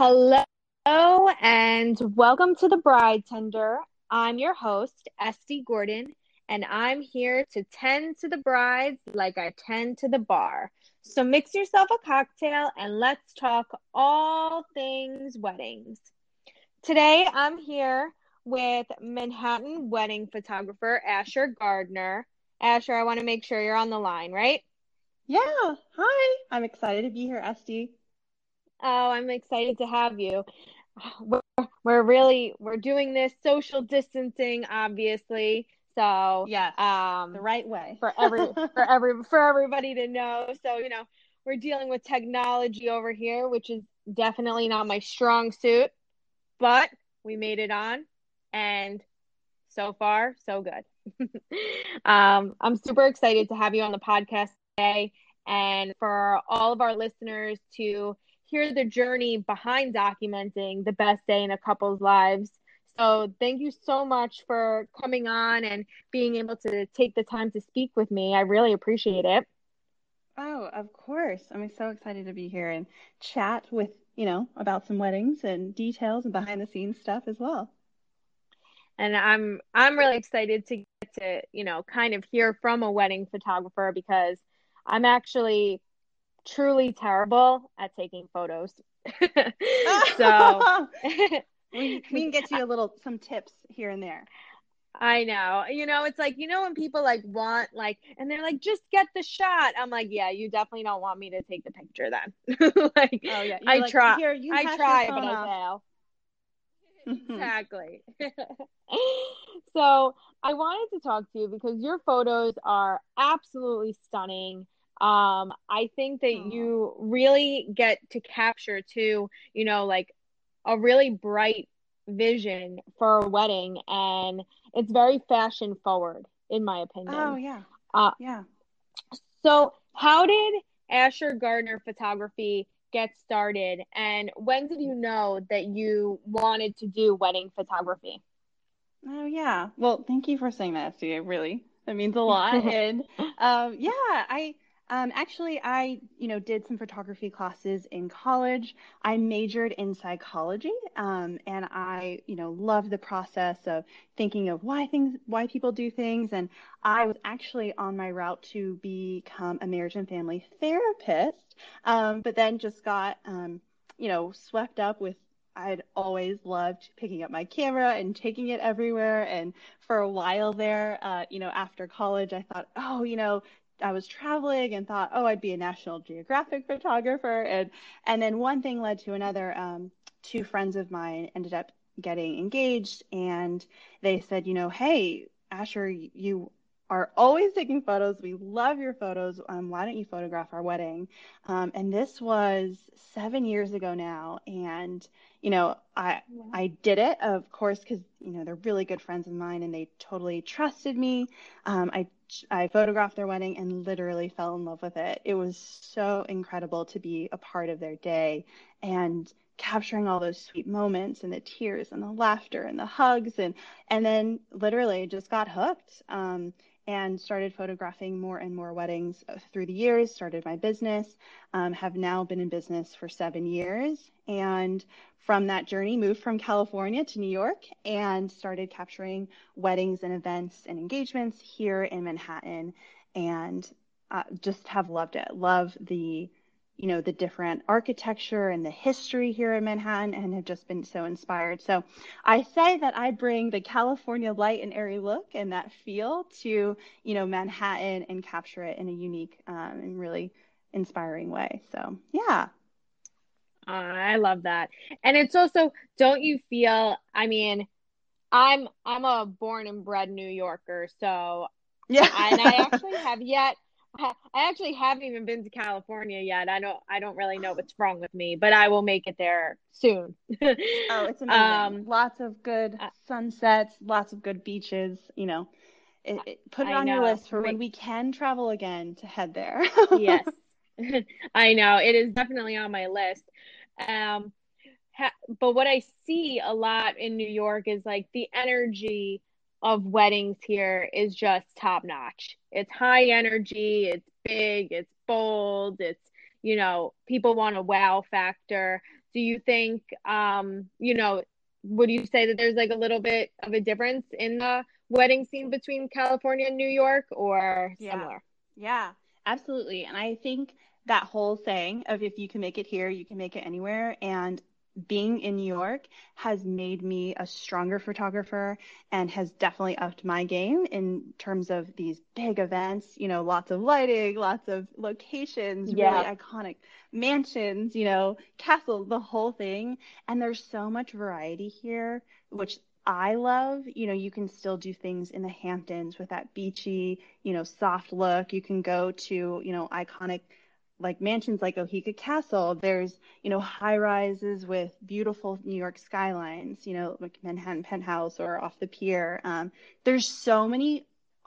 Hello and welcome to the Bride Tender. I'm your host, Estee Gordon, and I'm here to tend to the brides like I tend to the bar. So mix yourself a cocktail and let's talk all things weddings. Today I'm here with Manhattan wedding photographer Asher Gardner. Asher, I want to make sure you're on the line, right? Yeah. Hi. I'm excited to be here, Estee. Oh, I'm excited to have you. We're, we're really we're doing this social distancing, obviously. So yes, um, the right way for every for every for everybody to know. So you know, we're dealing with technology over here, which is definitely not my strong suit, but we made it on, and so far so good. um, I'm super excited to have you on the podcast today, and for all of our listeners to hear the journey behind documenting the best day in a couple's lives. So, thank you so much for coming on and being able to take the time to speak with me. I really appreciate it. Oh, of course. I'm so excited to be here and chat with, you know, about some weddings and details and behind the scenes stuff as well. And I'm I'm really excited to get to, you know, kind of hear from a wedding photographer because I'm actually truly terrible at taking photos. so we, we can get you a little some tips here and there. I know. You know, it's like, you know, when people like want like, and they're like, just get the shot. I'm like, yeah, you definitely don't want me to take the picture then. like, oh yeah, You're I like, try. Here, I try, but I fail. exactly. so I wanted to talk to you because your photos are absolutely stunning. Um, I think that you really get to capture too, you know, like a really bright vision for a wedding and it's very fashion forward in my opinion. Oh yeah. Uh, yeah. So how did Asher Gardner photography get started and when did you know that you wanted to do wedding photography? Oh yeah. Well, thank you for saying that, Estee. Really, that means a lot. and um, yeah, I um, actually, I, you know, did some photography classes in college. I majored in psychology, um, and I, you know, love the process of thinking of why things, why people do things. And I was actually on my route to become a marriage and family therapist, um, but then just got, um, you know, swept up with I'd always loved picking up my camera and taking it everywhere. And for a while there, uh, you know, after college, I thought, oh, you know, I was traveling and thought, oh, I'd be a National Geographic photographer, and and then one thing led to another. Um, two friends of mine ended up getting engaged, and they said, you know, hey, Asher, you are always taking photos. We love your photos. Um, why don't you photograph our wedding? Um, and this was seven years ago now, and you know, I yeah. I did it, of course, because you know they're really good friends of mine, and they totally trusted me. Um, I I photographed their wedding and literally fell in love with it. It was so incredible to be a part of their day and capturing all those sweet moments and the tears and the laughter and the hugs and and then literally just got hooked um, and started photographing more and more weddings through the years started my business um, have now been in business for seven years and from that journey moved from California to New York and started capturing weddings and events and engagements here in Manhattan and uh, just have loved it. Love the you know the different architecture and the history here in Manhattan and have just been so inspired. So I say that I bring the California light and airy look and that feel to you know Manhattan and capture it in a unique um, and really inspiring way. So yeah. Uh, I love that. And it's also, don't you feel, I mean, I'm I'm a born and bred New Yorker, so yeah. and I actually have yet I actually haven't even been to California yet. I don't I don't really know what's wrong with me, but I will make it there soon. oh, it's amazing. Um, lots of good uh, sunsets, lots of good beaches, you know. It, it, put it I on know. your list for when we can travel again to head there. yes. I know. It is definitely on my list. Um, ha- but what I see a lot in New York is like the energy of weddings here is just top notch. It's high energy, it's big, it's bold, it's, you know, people want a wow factor. do you think, um, you know, would you say that there's like a little bit of a difference in the wedding scene between California and New York or Yeah. similar? Yeah, absolutely. And I think that whole saying of if you can make it here, you can make it anywhere. And being in New York has made me a stronger photographer and has definitely upped my game in terms of these big events, you know, lots of lighting, lots of locations, Yeah. really iconic mansions, you know, castles, the whole thing. And there's so much variety here, which I love. You know, you can still do things in the Hamptons with that beachy, you know, soft look. You can go to, you know, iconic like mansions like Oheka Castle. There's, you know, high rises with beautiful New York skylines, you know, like Manhattan Penthouse or off the pier. Um, there's so many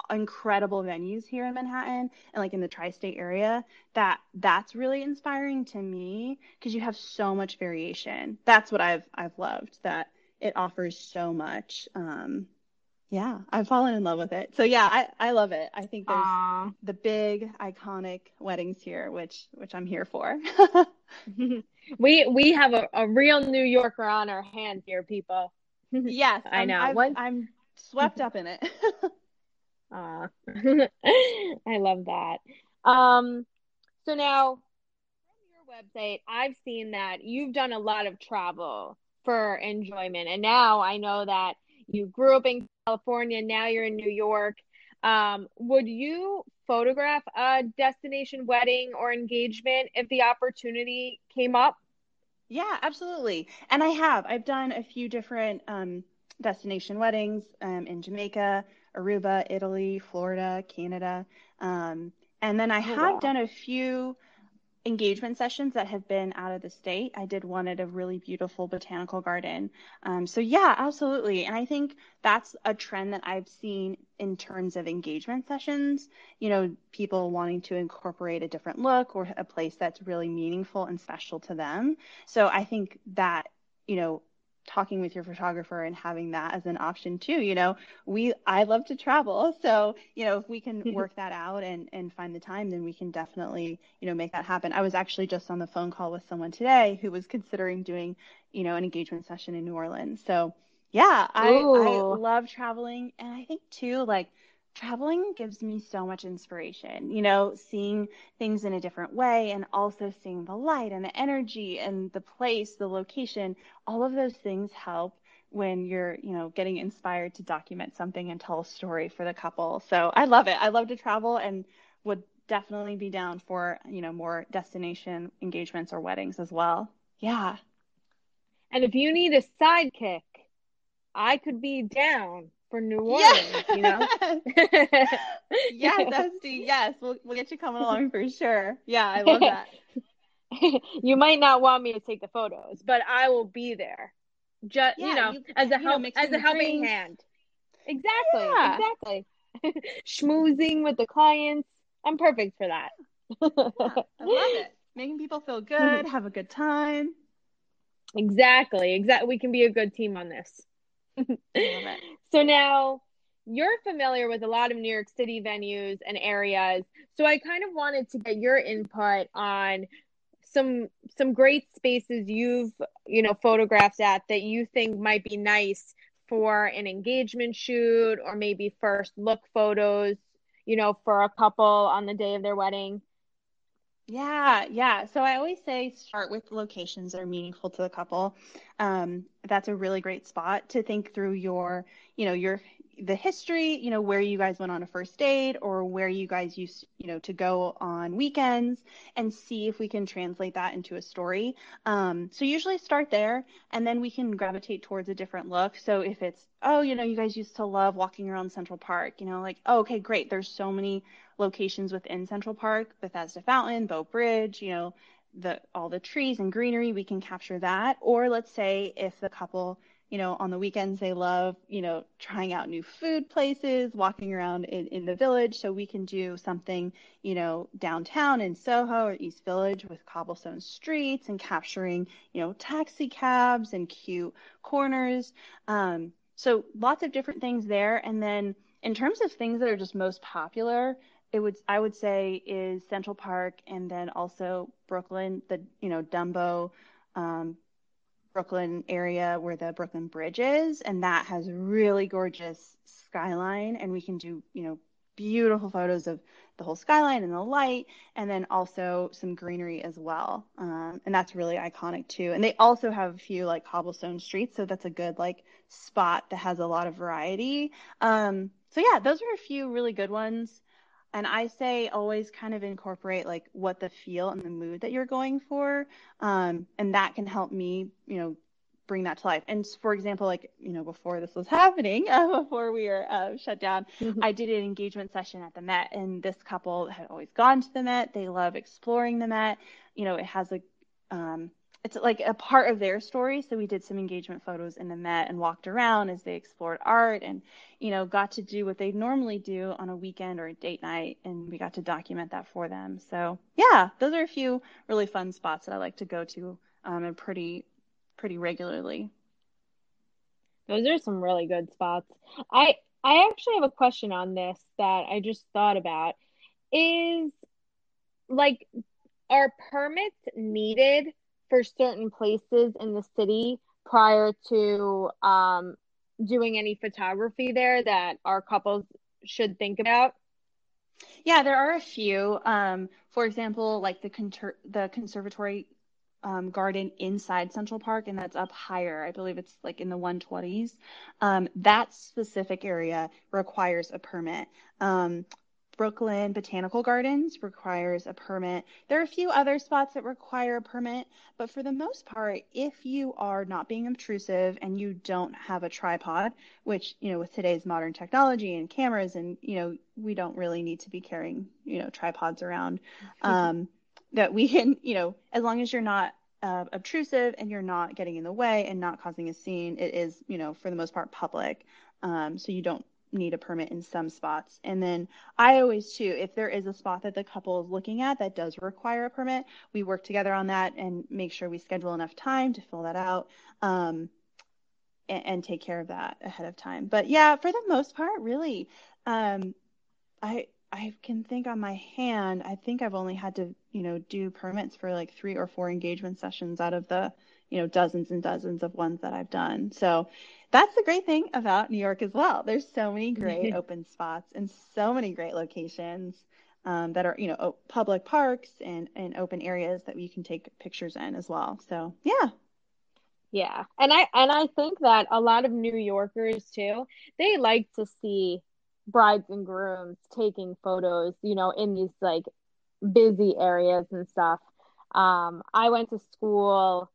incredible venues here in Manhattan and like in the tri-state area that that's really inspiring to me because you have so much variation. That's what I've I've loved that it offers so much. Um, yeah, I've fallen in love with it. So yeah, I, I love it. I think there's Aw. the big iconic weddings here, which which I'm here for. we we have a, a real New Yorker on our hands here, people. yes, I I'm- know. I've- Once- I'm swept up in it. Aw. I love that. Um, so now from your website, I've seen that you've done a lot of travel for enjoyment, and now I know that you grew up in California, now you're in New York. Um, would you photograph a destination wedding or engagement if the opportunity came up? Yeah, absolutely. And I have. I've done a few different um, destination weddings um, in Jamaica, Aruba, Italy, Florida, Canada. Um, and then I Oh, have wow. done a few engagement sessions that have been out of the state. I did one at a really beautiful botanical garden. Um, so, yeah, absolutely. And I think that's a trend that I've seen in terms of engagement sessions, you know, people wanting to incorporate a different look or a place that's really meaningful and special to them. So I think that, you know, talking with your photographer and having that as an option too, you know, we I love to travel. So, you know, if we can mm-hmm. work that out and and find the time, then we can definitely, you know, make that happen. I was actually just on the phone call with someone today who was considering doing, you know, an engagement session in New Orleans. So, yeah, I I love traveling and I think too like traveling gives me so much inspiration, you know, seeing things in a different way and also seeing the light and the energy and the place, the location, all of those things help when you're, you know, getting inspired to document something and tell a story for the couple. So I love it. I love to travel and would definitely be down for, you know, more destination engagements or weddings as well. Yeah. And if you need a sidekick, I could be down for New Orleans, you know? yes, Estee. Yes, we'll we'll get you coming along for sure. Yeah, I love that. you might not want me to take the photos, but I will be there. Just you know, you- as a you know, help as a helping drinks. hand. Exactly, Yeah. exactly. Schmoozing with the clients. I'm perfect for that. I love it. Making people feel good, have a good time. Exactly, exactly. We can be a good team on this. So now you're familiar with a lot of New York City venues and areas. So I kind of wanted to get your input on some some great spaces you've, you know, photographed at that you think might be nice for an engagement shoot or maybe first look photos, you know, for a couple on the day of their wedding. Yeah, yeah. So I always say start with locations that are meaningful to the couple. Um, that's a really great spot to think through your, you know, your the history, you know, where you guys went on a first date or where you guys used, you know, to go on weekends and see if we can translate that into a story. Um, so usually start there and then we can gravitate towards a different look. So if it's, oh, you know, you guys used to love walking around Central Park, you know, like, oh, okay, great. There's so many locations within Central Park, Bethesda Fountain, Bow Bridge, you know, the all the trees and greenery, we can capture that. Or let's say if the couple, you know, on the weekends they love, you know, trying out new food places, walking around in, in the village. So we can do something, you know, downtown in Soho or East Village with cobblestone streets and capturing, you know, taxi cabs and cute corners. Um, so lots of different things there. And then in terms of things that are just most popular, it would I would say is Central Park and then also Brooklyn, the you know Dumbo, um, Brooklyn area where the Brooklyn Bridge is, and that has really gorgeous skyline, and we can do you know beautiful photos of the whole skyline and the light, and then also some greenery as well. Um, and that's really iconic too. And they also have a few like cobblestone streets, so that's a good like spot that has a lot of variety. Um, so yeah, those are a few really good ones. And I say always kind of incorporate like what the feel and the mood that you're going for. Um, and that can help me, you know, bring that to life. And for example, like, you know, before this was happening, uh, before we were uh, shut down, mm-hmm. I did an engagement session at the Met and this couple had always gone to the Met. They love exploring the Met. You know, it has a, um, it's like a part of their story. So we did some engagement photos in the Met and walked around as they explored art and, you know, got to do what they normally do on a weekend or a date night. And we got to document that for them. So yeah, those are a few really fun spots that I like to go to um, and pretty pretty regularly. Those are some really good spots. I I actually have a question on this that I just thought about. Is like are permits needed for certain places in the city prior to um, doing any photography there that our couples should think about? Yeah, there are a few. Um, for example, like the conter- the conservatory um, garden inside Central Park, and that's up higher. I believe it's like in the 120s. Um, that specific area requires a permit. Um, Brooklyn Botanical Gardens requires a permit. There are a few other spots that require a permit, but for the most part, if you are not being obtrusive and you don't have a tripod, which, you know, with today's modern technology and cameras and, you know, we don't really need to be carrying, you know, tripods around. Um, that we can, you know, as long as you're not uh, obtrusive and you're not getting in the way and not causing a scene, it is, you know, for the most part public. Um, so you don't need a permit in some spots. And then I always too, if there is a spot that the couple is looking at that does require a permit, we work together on that and make sure we schedule enough time to fill that out. Um, and, and, take care of that ahead of time. But yeah, for the most part, really, um, I I can think on my hand, I think I've only had to, you know, do permits for like three or four engagement sessions out of the, you know, dozens and dozens of ones that I've done. So that's the great thing about New York as well. There's so many great open spots and so many great locations um, that are, you know, public parks and, and open areas that we can take pictures in as well. So yeah. Yeah. And I and I think that a lot of New Yorkers too, they like to see brides and grooms taking photos, you know, in these like busy areas and stuff. Um, I went to school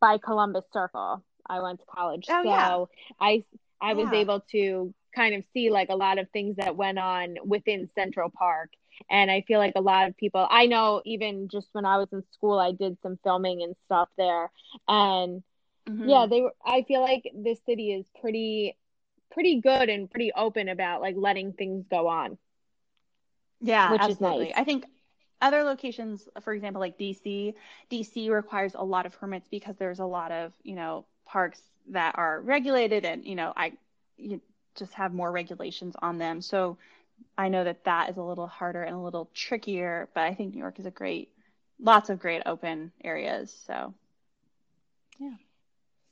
by Columbus Circle. I went to college, oh, so yeah. I I was able to kind of see like a lot of things that went on within Central Park. And I feel like a lot of people, I know even just when I was in school, I did some filming and stuff there. And mm-hmm. yeah, they were, I feel like this city is pretty pretty good and pretty open about like letting things go on. Yeah, which absolutely. Is nice. I think other locations, for example, like DC, DC requires a lot of permits because there's a lot of, you know, parks that are regulated and, you know, I you just have more regulations on them. So I know that that is a little harder and a little trickier, but I think New York is a great, lots of great open areas. So, yeah.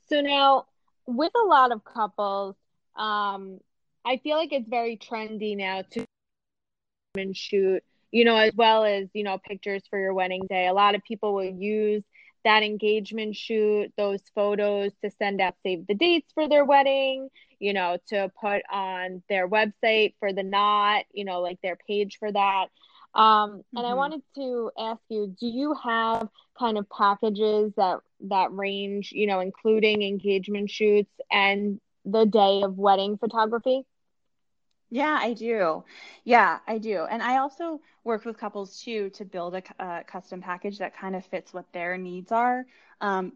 So now, with a lot of couples, um, I feel like it's very trendy now to and shoot, you know, as well as, you know, pictures for your wedding day. A lot of people will use that engagement shoot, those photos to send out save the dates for their wedding, you know, to put on their website for the knot, you know, like their page for that. Um, and mm-hmm. I wanted to ask you, do you have kind of packages that that range, you know, including engagement shoots and the day of wedding photography? Yeah, I do. Yeah, I do. And I also work with couples too to build a, a custom package that kind of fits what their needs are. Um,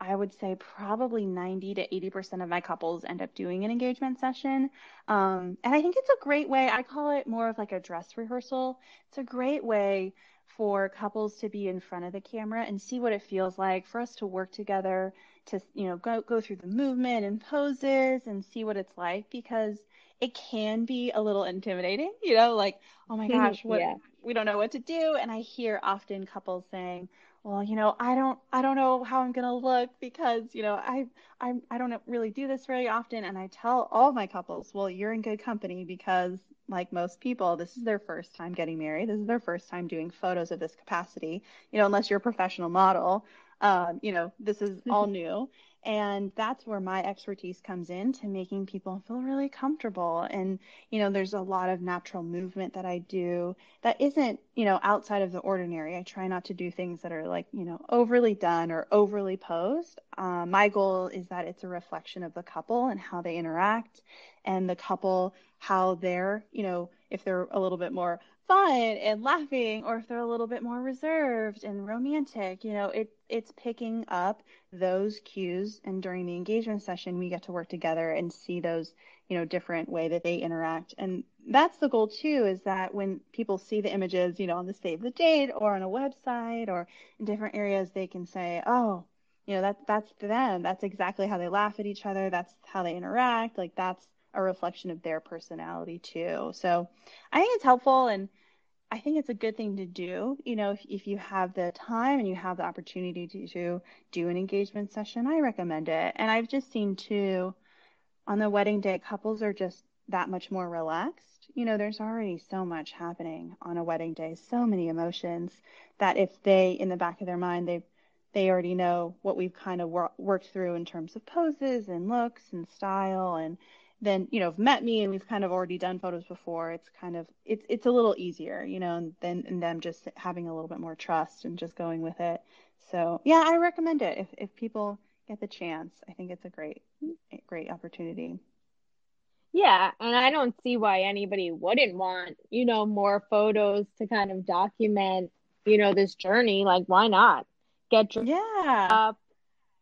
I would say probably 90 to 80% of my couples end up doing an engagement session. Um, and I think it's a great way, I call it more of like a dress rehearsal. It's a great way for couples to be in front of the camera and see what it feels like for us to work together to you know go go through the movement and poses and see what it's like because it can be a little intimidating you know like oh my gosh what yeah. we don't know what to do and i hear often couples saying well, you know, I don't I don't know how I'm gonna look because, you know, I I I don't really do this very often. And I tell all my couples, well, you're in good company because like most people, this is their first time getting married. This is their first time doing photos of this capacity, you know, unless you're a professional model. Um, you know, this is all new. And that's where my expertise comes in to making people feel really comfortable. And, you know, there's a lot of natural movement that I do that isn't, you know, outside of the ordinary. I try not to do things that are like, you know, overly done or overly posed. Um, my goal is that it's a reflection of the couple and how they interact and the couple, how they're, you know, if they're a little bit more fun and laughing or if they're a little bit more reserved and romantic you know it it's picking up those cues and during the engagement session we get to work together and see those you know different way that they interact. And that's the goal too is that when people see the images you know on the save the date or on a website or in different areas they can say oh you know that that's them. That's exactly how they laugh at each other. That's how they interact. Like that's a reflection of their personality too. So I think it's helpful and I think it's a good thing to do. You know, if, if you have the time and you have the opportunity to, to do an engagement session, I recommend it. And I've just seen too on the wedding day, couples are just that much more relaxed. You know, there's already so much happening on a wedding day, so many emotions that if they, in the back of their mind, they they already know what we've kind of wor- worked through in terms of poses and looks and style and then you know have met me and we've kind of already done photos before it's kind of it's it's a little easier you know and then and them just having a little bit more trust and just going with it. So yeah i recommend it. If if people get the chance i think it's a great great opportunity. Yeah and i don't see why anybody wouldn't want you know more photos to kind of document you know this journey. Like why not? Get yeah. up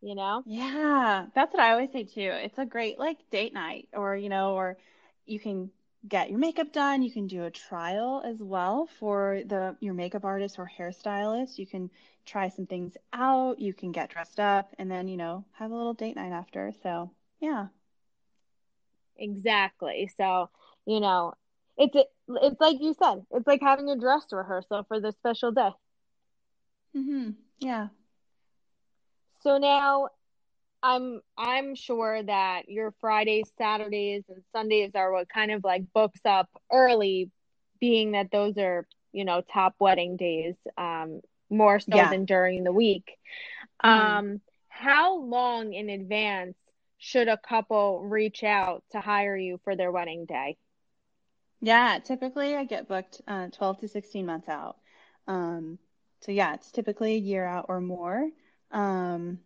you know? Yeah, that's what I always say too. It's a great like date night or, you know, or you can get your makeup done. You can do a trial as well for the your makeup artist or hairstylist. You can try some things out. You can get dressed up and then, you know, have a little date night after. So, yeah. Exactly. So, you know, it's it's like you said, it's like having a dress rehearsal for the special day. Mhm. Yeah. So now I'm I'm sure that your Fridays, Saturdays, and Sundays are what kind of like books up early, being that those are, you know, top wedding days, um, more so yeah. than during the week. Mm-hmm. Um, how long in advance should a couple reach out to hire you for their wedding day? Yeah, typically I get booked uh, 12 to 16 months out. Um, so yeah, it's typically a year out or more. Um,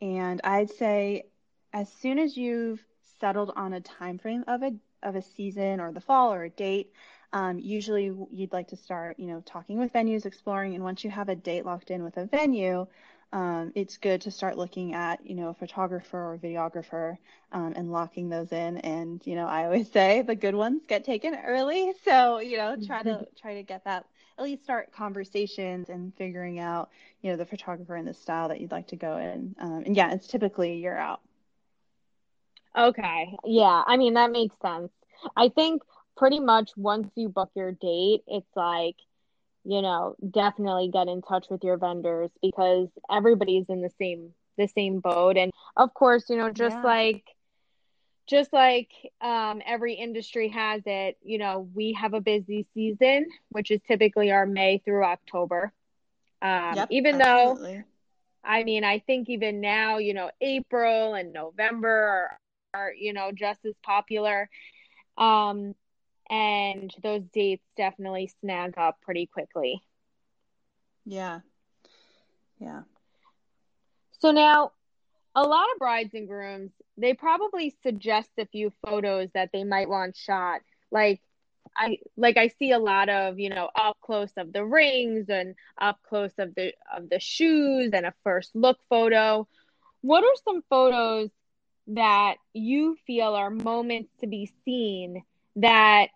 and I'd say as soon as you've settled on a time frame of a of a season or the fall or a date, um, usually you'd like to start, you know, talking with venues, exploring, and once you have a date locked in with a venue, um, it's good to start looking at, you know, a photographer or videographer um, and locking those in. And you know, I always say the good ones get taken early, so you know, try to try to get that at least start conversations and figuring out, you know, the photographer and the style that you'd like to go in. Um, and yeah, it's typically a year out. Okay. Yeah. I mean, that makes sense. I think pretty much once you book your date, it's like, you know, definitely get in touch with your vendors because everybody's in the same the same boat. And of course, you know, just yeah. like just like um, every industry has it, you know, we have a busy season, which is typically our May through October. Um, yep, even absolutely. though, I mean, I think even now, you know, April and November are, are you know, just as popular. Um, and those dates definitely snag up pretty quickly. Yeah. Yeah. So now, a lot of brides and grooms they probably suggest a few photos that they might want shot. Like i like i see a lot of you know up close of the rings and up close of the of the shoes and a first look photo. What are some photos that you feel are moments to be seen that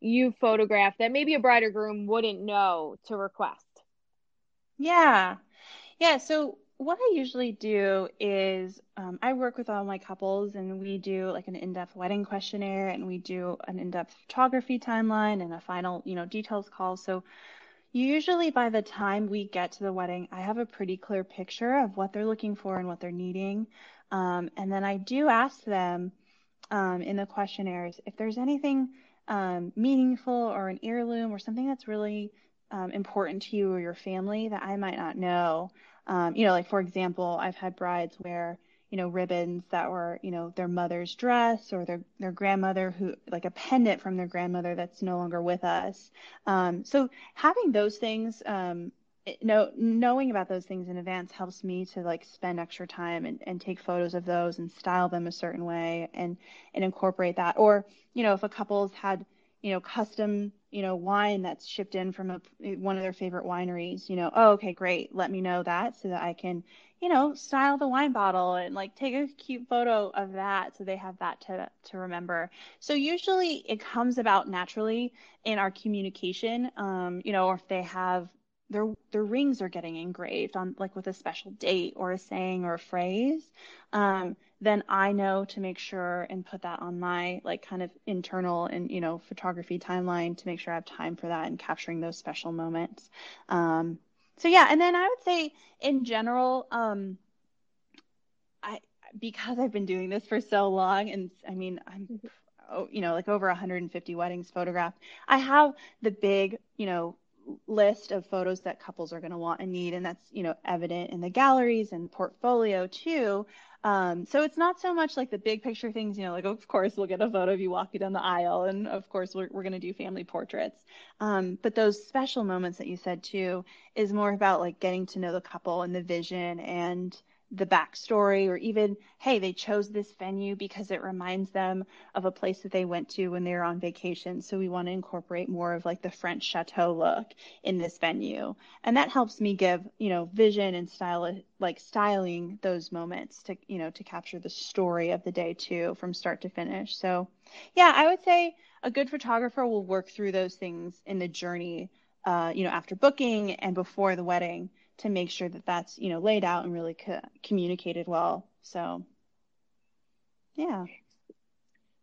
you photograph that maybe a bride or groom wouldn't know to request? Yeah. Yeah so what I usually do is um, I work with all my couples and we do like an in-depth wedding questionnaire and we do an in-depth photography timeline and a final, you know, details call. So Usually, by the time we get to the wedding, I have a pretty clear picture of what they're looking for and what they're needing. Um, and then I do ask them um, in the questionnaires if there's anything um, meaningful or an heirloom or something that's really um, important to you or your family that I might not know. Um, you know, like for example, I've had brides wear, you know, ribbons that were, you know, their mother's dress or their, their grandmother who, like a pendant from their grandmother that's no longer with us. Um, so having those things, um, know, knowing about those things in advance helps me to like spend extra time and, and take photos of those and style them a certain way and, and incorporate that. Or, you know, if a couple's had, you know, custom, you know, wine that's shipped in from a, one of their favorite wineries, you know, oh, okay, great. Let me know that so that I can, you know, style the wine bottle and like take a cute photo of that so they have that to to remember. So usually it comes about naturally in our communication. Um, you know, or if they have their their rings are getting engraved on like with a special date or a saying or a phrase, um, then I know to make sure and put that on my like kind of internal and you know photography timeline to make sure I have time for that and capturing those special moments. Um, so yeah, and then I would say in general, um, I because I've been doing this for so long, and I mean I'm, mm-hmm. oh, you know, like over 150 weddings photographed. I have the big, you know, list of photos that couples are going to want and need, and that's you know evident in the galleries and portfolio too. Um, so it's not so much like the big picture things, you know, like of course we'll get a photo of you walking down the aisle, and of course we're we're going to do family portraits. Um, but those special moments that you said too is more about like getting to know the couple and the vision and the backstory or even hey they chose this venue because it reminds them of a place that they went to when they were on vacation. So we want to incorporate more of like the french chateau look in this venue. And that helps me give you know vision and style like styling those moments to you know to capture the story of the day too from start to finish. So yeah i would say a good photographer will work through those things in the journey uh, you know after booking and before the wedding to make sure that that's you know laid out and really co- communicated well. So yeah.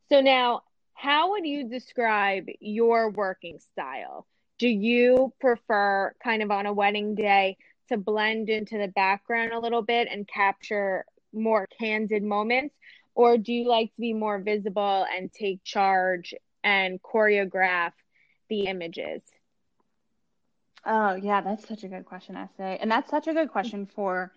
So now how would you describe your working style? Do you prefer kind of on a wedding day to blend into the background a little bit and capture more candid moments? Or do you like to be more visible and take charge and choreograph the images Oh, yeah, that's such a good question, Estee. And that's such a good question for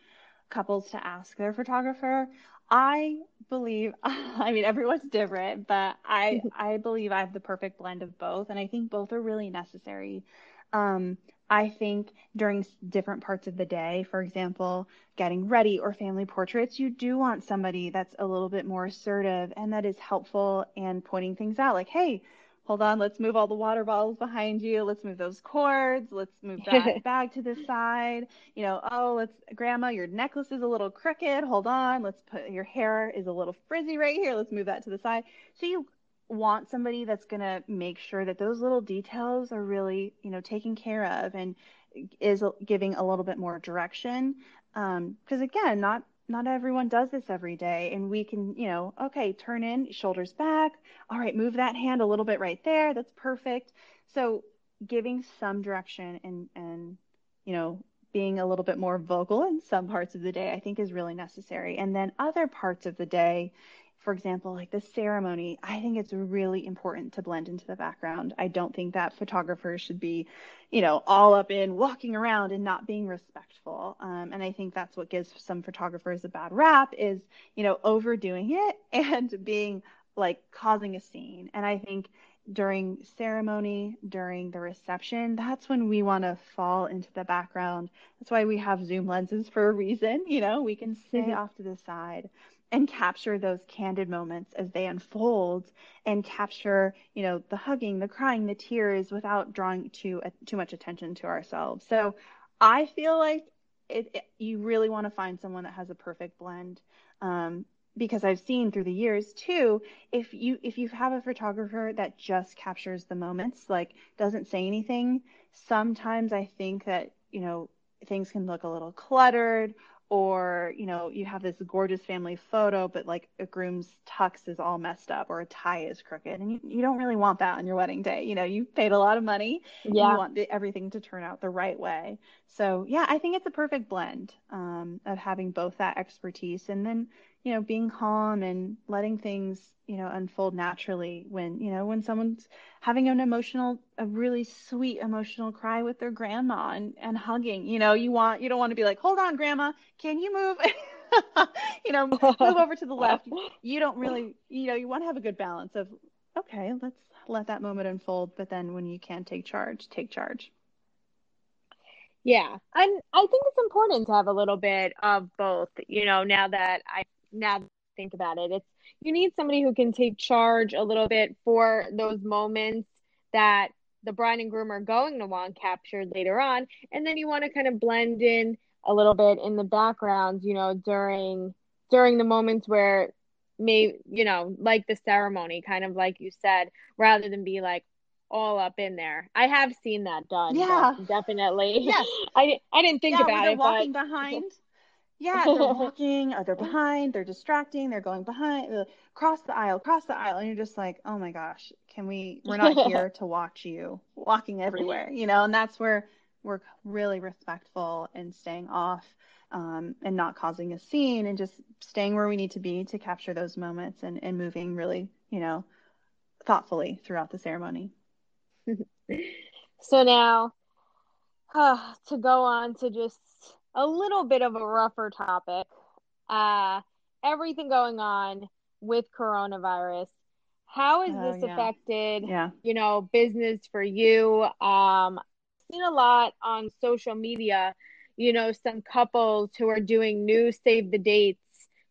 couples to ask their photographer. I believe, I mean, everyone's different, but I, I believe I have the perfect blend of both. And I think both are really necessary. Um, I think during different parts of the day, for example, getting ready or family portraits, you do want somebody that's a little bit more assertive and that is helpful and pointing things out like, hey, hold on, let's move all the water bottles behind you. Let's move those cords. Let's move that bag to the side. You know, oh, let's, grandma, your necklace is a little crooked. Hold on. Let's put your hair is a little frizzy right here. Let's move that to the side. So you want somebody that's going to make sure that those little details are really, you know, taken care of and is giving a little bit more direction. Because um, again, not not everyone does this every day and we can you know okay turn in shoulders back all right move that hand a little bit right there that's perfect. So giving some direction and and you know being a little bit more vocal in some parts of the day i think is really necessary. And then other parts of the day for example, like the ceremony, I think it's really important to blend into the background. I don't think that photographers should be, you know, all up in walking around and not being respectful. Um, and I think that's what gives some photographers a bad rap is, you know, overdoing it and being like causing a scene. And I think during ceremony, during the reception, that's when we want to fall into the background. That's why we have zoom lenses for a reason. You know, we can stay mm-hmm. off to the side and capture those candid moments as they unfold and capture you know the hugging the crying the tears without drawing too uh, too much attention to ourselves. So i feel like it, it you really want to find someone that has a perfect blend um, because i've seen through the years too if you if you have a photographer that just captures the moments like doesn't say anything sometimes i think that you know things can look a little cluttered or you know you have this gorgeous family photo but like a groom's tux is all messed up or a tie is crooked and you, you don't really want that on your wedding day. You know you paid a lot of money. Yeah. you want the, everything to turn out the right way. So yeah i think it's a perfect blend um, of having both that expertise and then you know being calm and letting things you know unfold naturally when you know when someone's having an emotional a really sweet emotional cry with their grandma and, and hugging you know you want you don't want to be like hold on grandma can you move? You know move over to the left. You don't really you know you want to have a good balance of okay let's let that moment unfold but then when you can take charge take charge. Yeah and i think it's important to have a little bit of both you know now that i now think about it it's you need somebody who can take charge a little bit for those moments that the bride and groom are going to want captured later on. And then you want to kind of blend in a little bit in the background, you know, during during the moments where may you know, like the ceremony, kind of like you said, rather than be like all up in there. I have seen that done. Yeah, definitely. Yeah, I I didn't think yeah, about it. Walking but... behind yeah, they're walking, or they're behind, they're distracting, they're going behind, uh, cross the aisle, cross the aisle, and you're just like, oh my gosh, can we? We're not here to watch you walking everywhere, you know. And that's where we're really respectful and staying off, um, and not causing a scene, and just staying where we need to be to capture those moments and and moving really, you know, thoughtfully throughout the ceremony. so now, uh, to go on to just a little bit of a rougher topic. Uh, everything going on with coronavirus. How has oh, this yeah. affected, yeah. you know, business for you? Um, I've seen a lot on social media, you know, some couples who are doing new save the dates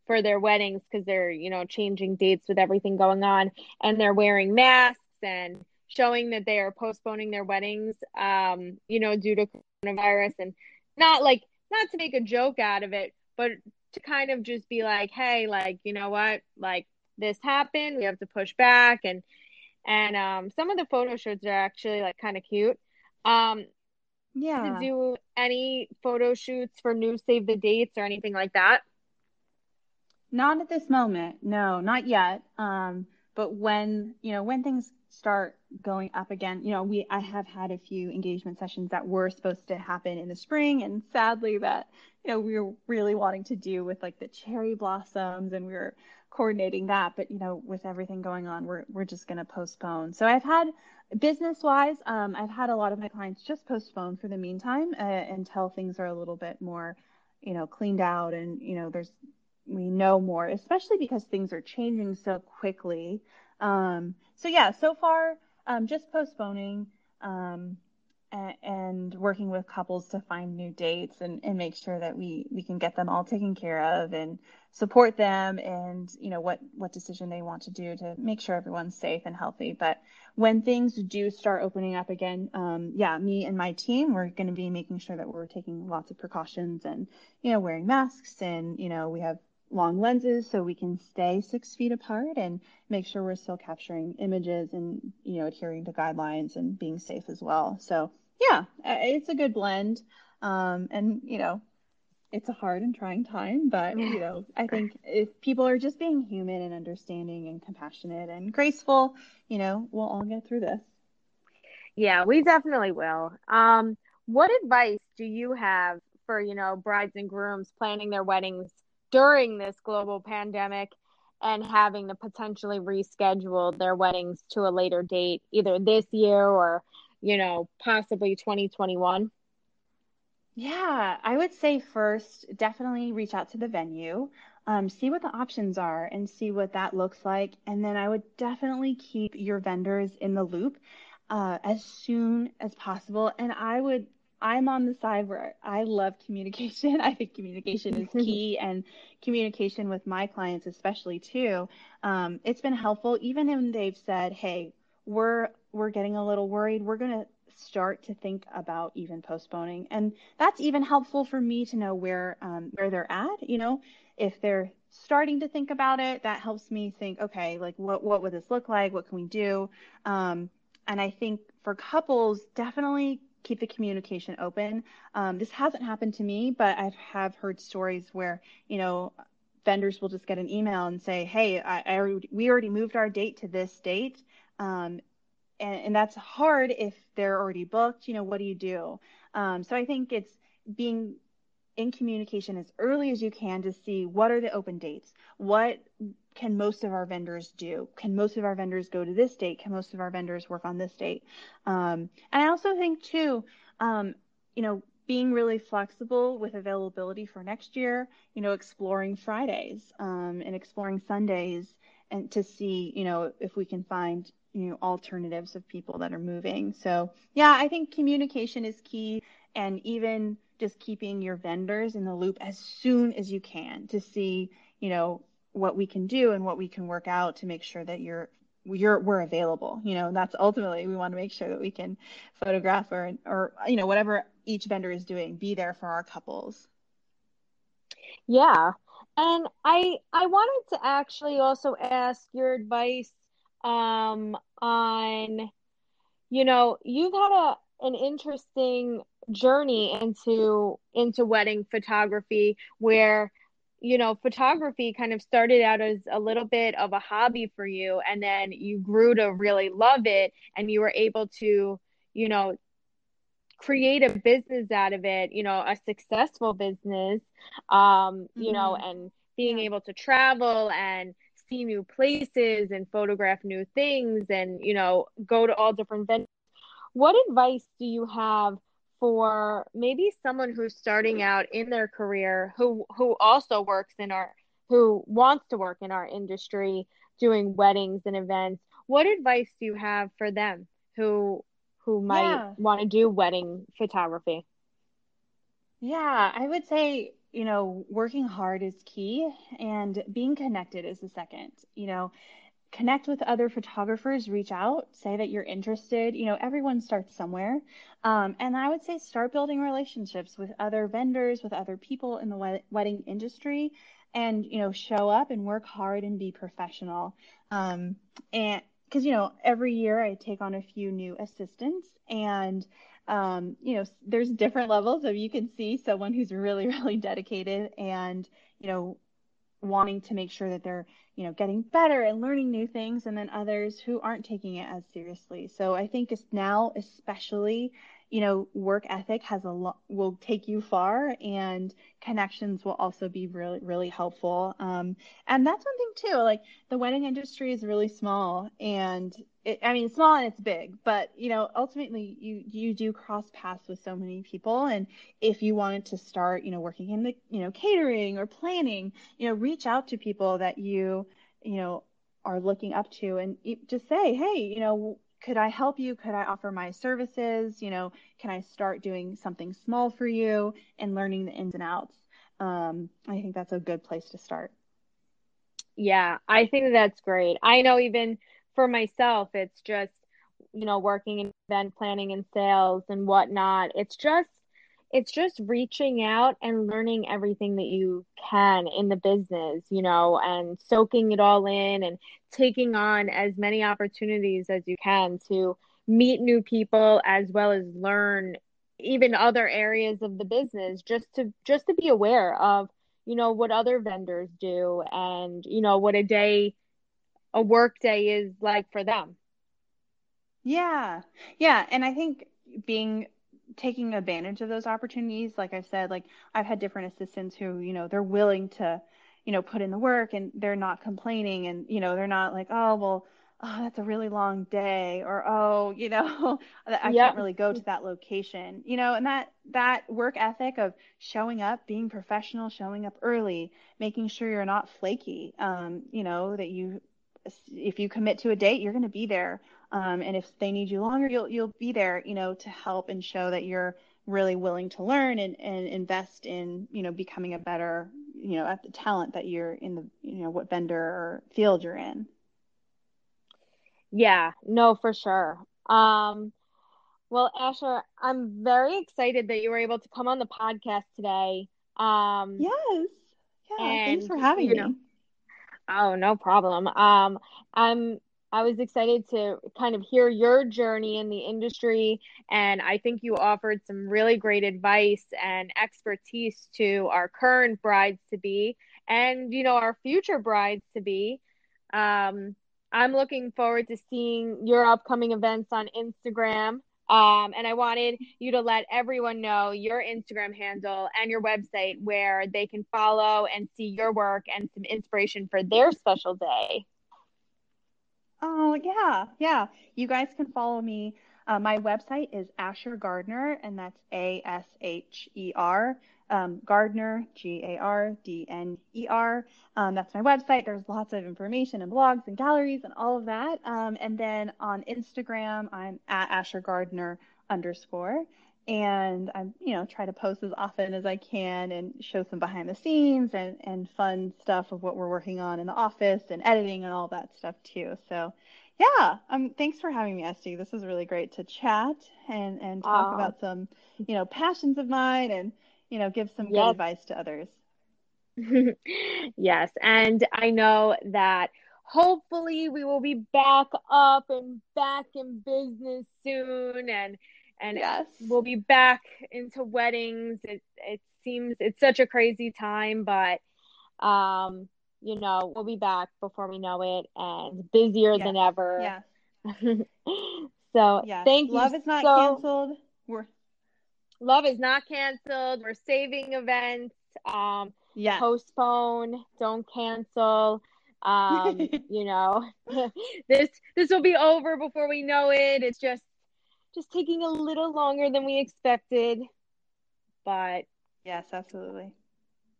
for their weddings because they're, you know, changing dates with everything going on and they're wearing masks and showing that they are postponing their weddings, um, you know, due to coronavirus and not like not to make a joke out of it, but to kind of just be like, hey, like, you know what? Like this happened, we have to push back and and um some of the photo shoots are actually like kind of cute. Um yeah. To do any photo shoots for new save the dates or anything like that? Not at this moment. No, not yet. Um but when, you know, when things start going up again. You know, we I have had a few engagement sessions that were supposed to happen in the spring, and sadly, that you know we were really wanting to do with like the cherry blossoms, and we were coordinating that. But you know, with everything going on, we're we're just going to postpone. So I've had business wise, um, I've had a lot of my clients just postpone for the meantime uh, until things are a little bit more, you know, cleaned out, and you know, there's we know more, especially because things are changing so quickly. Um, so yeah, so far, um, just postponing um, and, and, working with couples to find new dates and, and make sure that we, we can get them all taken care of and support them and you know what what decision they want to do to make sure everyone's safe and healthy. But when things do start opening up again, um, yeah, me and my team, we're going to be making sure that we're taking lots of precautions and you know wearing masks and you know we have long lenses so we can stay six feet apart and make sure we're still capturing images and you know adhering to guidelines and being safe as well. So yeah it's a good blend. Um, and you know it's a hard and trying time but you know i think if people are just being human and understanding and compassionate and graceful you know we'll all get through this. Yeah we definitely will. Um, what advice do you have for you know brides and grooms planning their weddings during this global pandemic and having to potentially reschedule their weddings to a later date, either this year or, you know, possibly 2021? Yeah, I would say first, definitely reach out to the venue, um, see what the options are and see what that looks like. And then I would definitely keep your vendors in the loop uh, as soon as possible. And I would I'm on the side where I love communication. I think communication is key and communication with my clients, especially too. Um, it's been helpful even when they've said, Hey, we're, we're getting a little worried. We're going to start to think about even postponing. And that's even helpful for me to know where, um, where they're at, you know, if they're starting to think about it, that helps me think, okay, like what, what would this look like? What can we do? Um, and I think for couples, definitely keep the communication open. Um, this hasn't happened to me, but I have heard stories where, you know, vendors will just get an email and say, "Hey, I, I we already moved our date to this date," um, and, and, that's hard if they're already booked. You know, what do you do? Um, so I think it's being in communication as early as you can to see what are the open dates, what can most of our vendors do? Can most of our vendors go to this date? Can most of our vendors work on this date? Um, and I also think too, um, you know, being really flexible with availability for next year, you know, exploring Fridays um, and exploring Sundays and to see, you know, if we can find, you know, alternatives of people that are moving. So yeah, I think communication is key and even just keeping your vendors in the loop as soon as you can to see, you know, what we can do and what we can work out to make sure that you're you're we're available you know that's ultimately we want to make sure that we can photograph or or you know whatever each vendor is doing be there for our couples. Yeah. And i i wanted to actually also ask your advice um on you know you've had a an interesting journey into into wedding photography where you know, photography kind of started out as a little bit of a hobby for you, and then you grew to really love it, and you were able to, you know, create a business out of it, you know, a successful business, um, you mm-hmm. know, and being yeah. able to travel and see new places and photograph new things and, you know, go to all different venues. What advice do you have for maybe someone who's starting out in their career who who also works in our who wants to work in our industry doing weddings and events what advice do you have for them who who might yeah. want to do wedding photography yeah i would say you know working hard is key and being connected is the second you know connect with other photographers, reach out, say that you're interested. You know, everyone starts somewhere. Um, and I would say start building relationships with other vendors, with other people in the wed- wedding industry, and, you know, show up and work hard and be professional. Um, and because, you know, every year I take on a few new assistants and, um, you know, there's different levels of you can see someone who's really, really dedicated and, you know, wanting to make sure that they're you know getting better and learning new things and then others who aren't taking it as seriously. So i think it's now especially you know work ethic has a lot will take you far and connections will also be really really helpful. Um, and that's one thing too like the wedding industry is really small and it, I mean, small and it's big, but you know, ultimately you you do cross paths with so many people, and if you wanted to start, you know, working in the you know catering or planning, you know, reach out to people that you you know are looking up to, and just say, hey, you know, could I help you? Could I offer my services? You know, can I start doing something small for you and learning the ins and outs? Um, I think that's a good place to start. Yeah, I think that's great. I know even for myself, it's just, you know, working in event planning and sales and whatnot. It's just, it's just reaching out and learning everything that you can in the business, you know, and soaking it all in and taking on as many opportunities as you can to meet new people as well as learn even other areas of the business just to just to be aware of you know what other vendors do and you know what a day a work day is like for them. Yeah. Yeah. And I think being taking advantage of those opportunities, like I said, like I've had different assistants who, you know, they're willing to, you know, put in the work and they're not complaining and, you know, they're not like, oh, well, oh, that's a really long day or, oh, you know, I yep. can't really go to that location, you know, and that, that work ethic of showing up, being professional, showing up early, making sure you're not flaky, um, you know, that you if you commit to a date, you're going to be there. Um, and if they need you longer, you'll you'll be there, you know, to help and show that you're really willing to learn and, and invest in, you know, becoming a better, you know, at the talent that you're in the, you know, what vendor or field you're in. Yeah, no, for sure. Um, well, Asher, I'm very excited that you were able to come on the podcast today. Um, yes. Yeah. And, thanks for having you me. Know, Oh, no problem. Um, I'm I was excited to kind of hear your journey in the industry. And I think you offered some really great advice and expertise to our current brides to be and, you know, our future brides to be. Um, I'm looking forward to seeing your upcoming events on Instagram. Um, and I wanted you to let everyone know your Instagram handle and your website where they can follow and see your work and some inspiration for their special day. Oh, yeah. Yeah. You guys can follow me. Uh, my website is Asher Gardner, and that's A S H E R. Um, Gardner, G A R D N E R. Um, that's my website. There's lots of information and blogs and galleries and all of that. Um, and then on Instagram, I'm at Asher Gardner underscore and I'm, you know, try to post as often as I can and show some behind the scenes and, and fun stuff of what we're working on in the office and editing and all that stuff too. So yeah, um, thanks for having me, Estee. This is really great to chat and, and talk about some, you know, passions of mine and, you know, give some good advice to others. yes. And I know that hopefully we will be back up and back in business soon and and yes. we'll be back into weddings. It it seems it's such a crazy time, but um, you know, we'll be back before we know it and busier yes. than ever. Yeah. so yes. thank you. Love is not so, canceled. We're love is not canceled. We're saving events. Um yeah. postpone, don't cancel. Um, you know, this this will be over before we know it. It's just just taking a little longer than we expected. But yes, absolutely.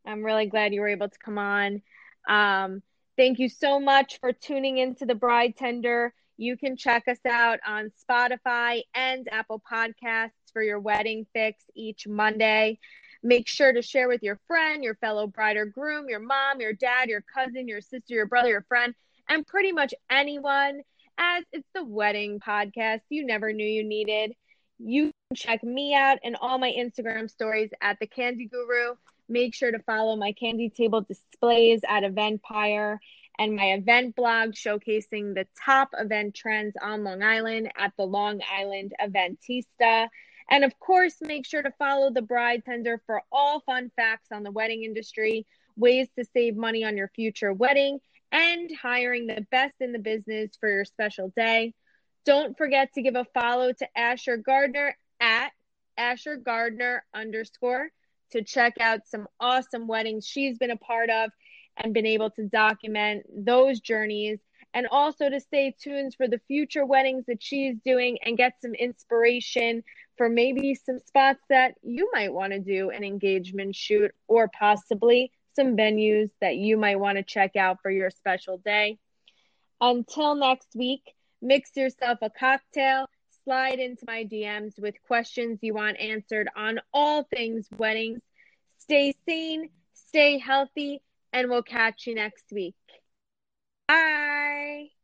I'm really glad you were able to come on. Um, thank you so much for tuning into the Bride Tender. You can check us out on Spotify and Apple Podcasts for your wedding fix each Monday. Make sure to share with your friend, your fellow bride or groom, your mom, your dad, your cousin, your sister, your brother, your friend, and pretty much anyone as it's the wedding podcast you never knew you needed. You can check me out and all my Instagram stories at the Candy Guru. Make sure to follow my candy table displays at Eventpire and my event blog showcasing the top event trends on Long Island at the Long Island Eventista. And of course, make sure to follow the Bride Tender for all fun facts on the wedding industry, ways to save money on your future wedding, and hiring the best in the business for your special day. Don't forget to give a follow to Asher Gardner at Asher Gardner underscore to check out some awesome weddings she's been a part of and been able to document those journeys and also to stay tuned for the future weddings that she's doing and get some inspiration for maybe some spots that you might want to do an engagement shoot or possibly some venues that you might want to check out for your special day. Until next week, mix yourself a cocktail, slide into my DMs with questions you want answered on all things weddings. Stay sane, stay healthy, and we'll catch you next week. Bye.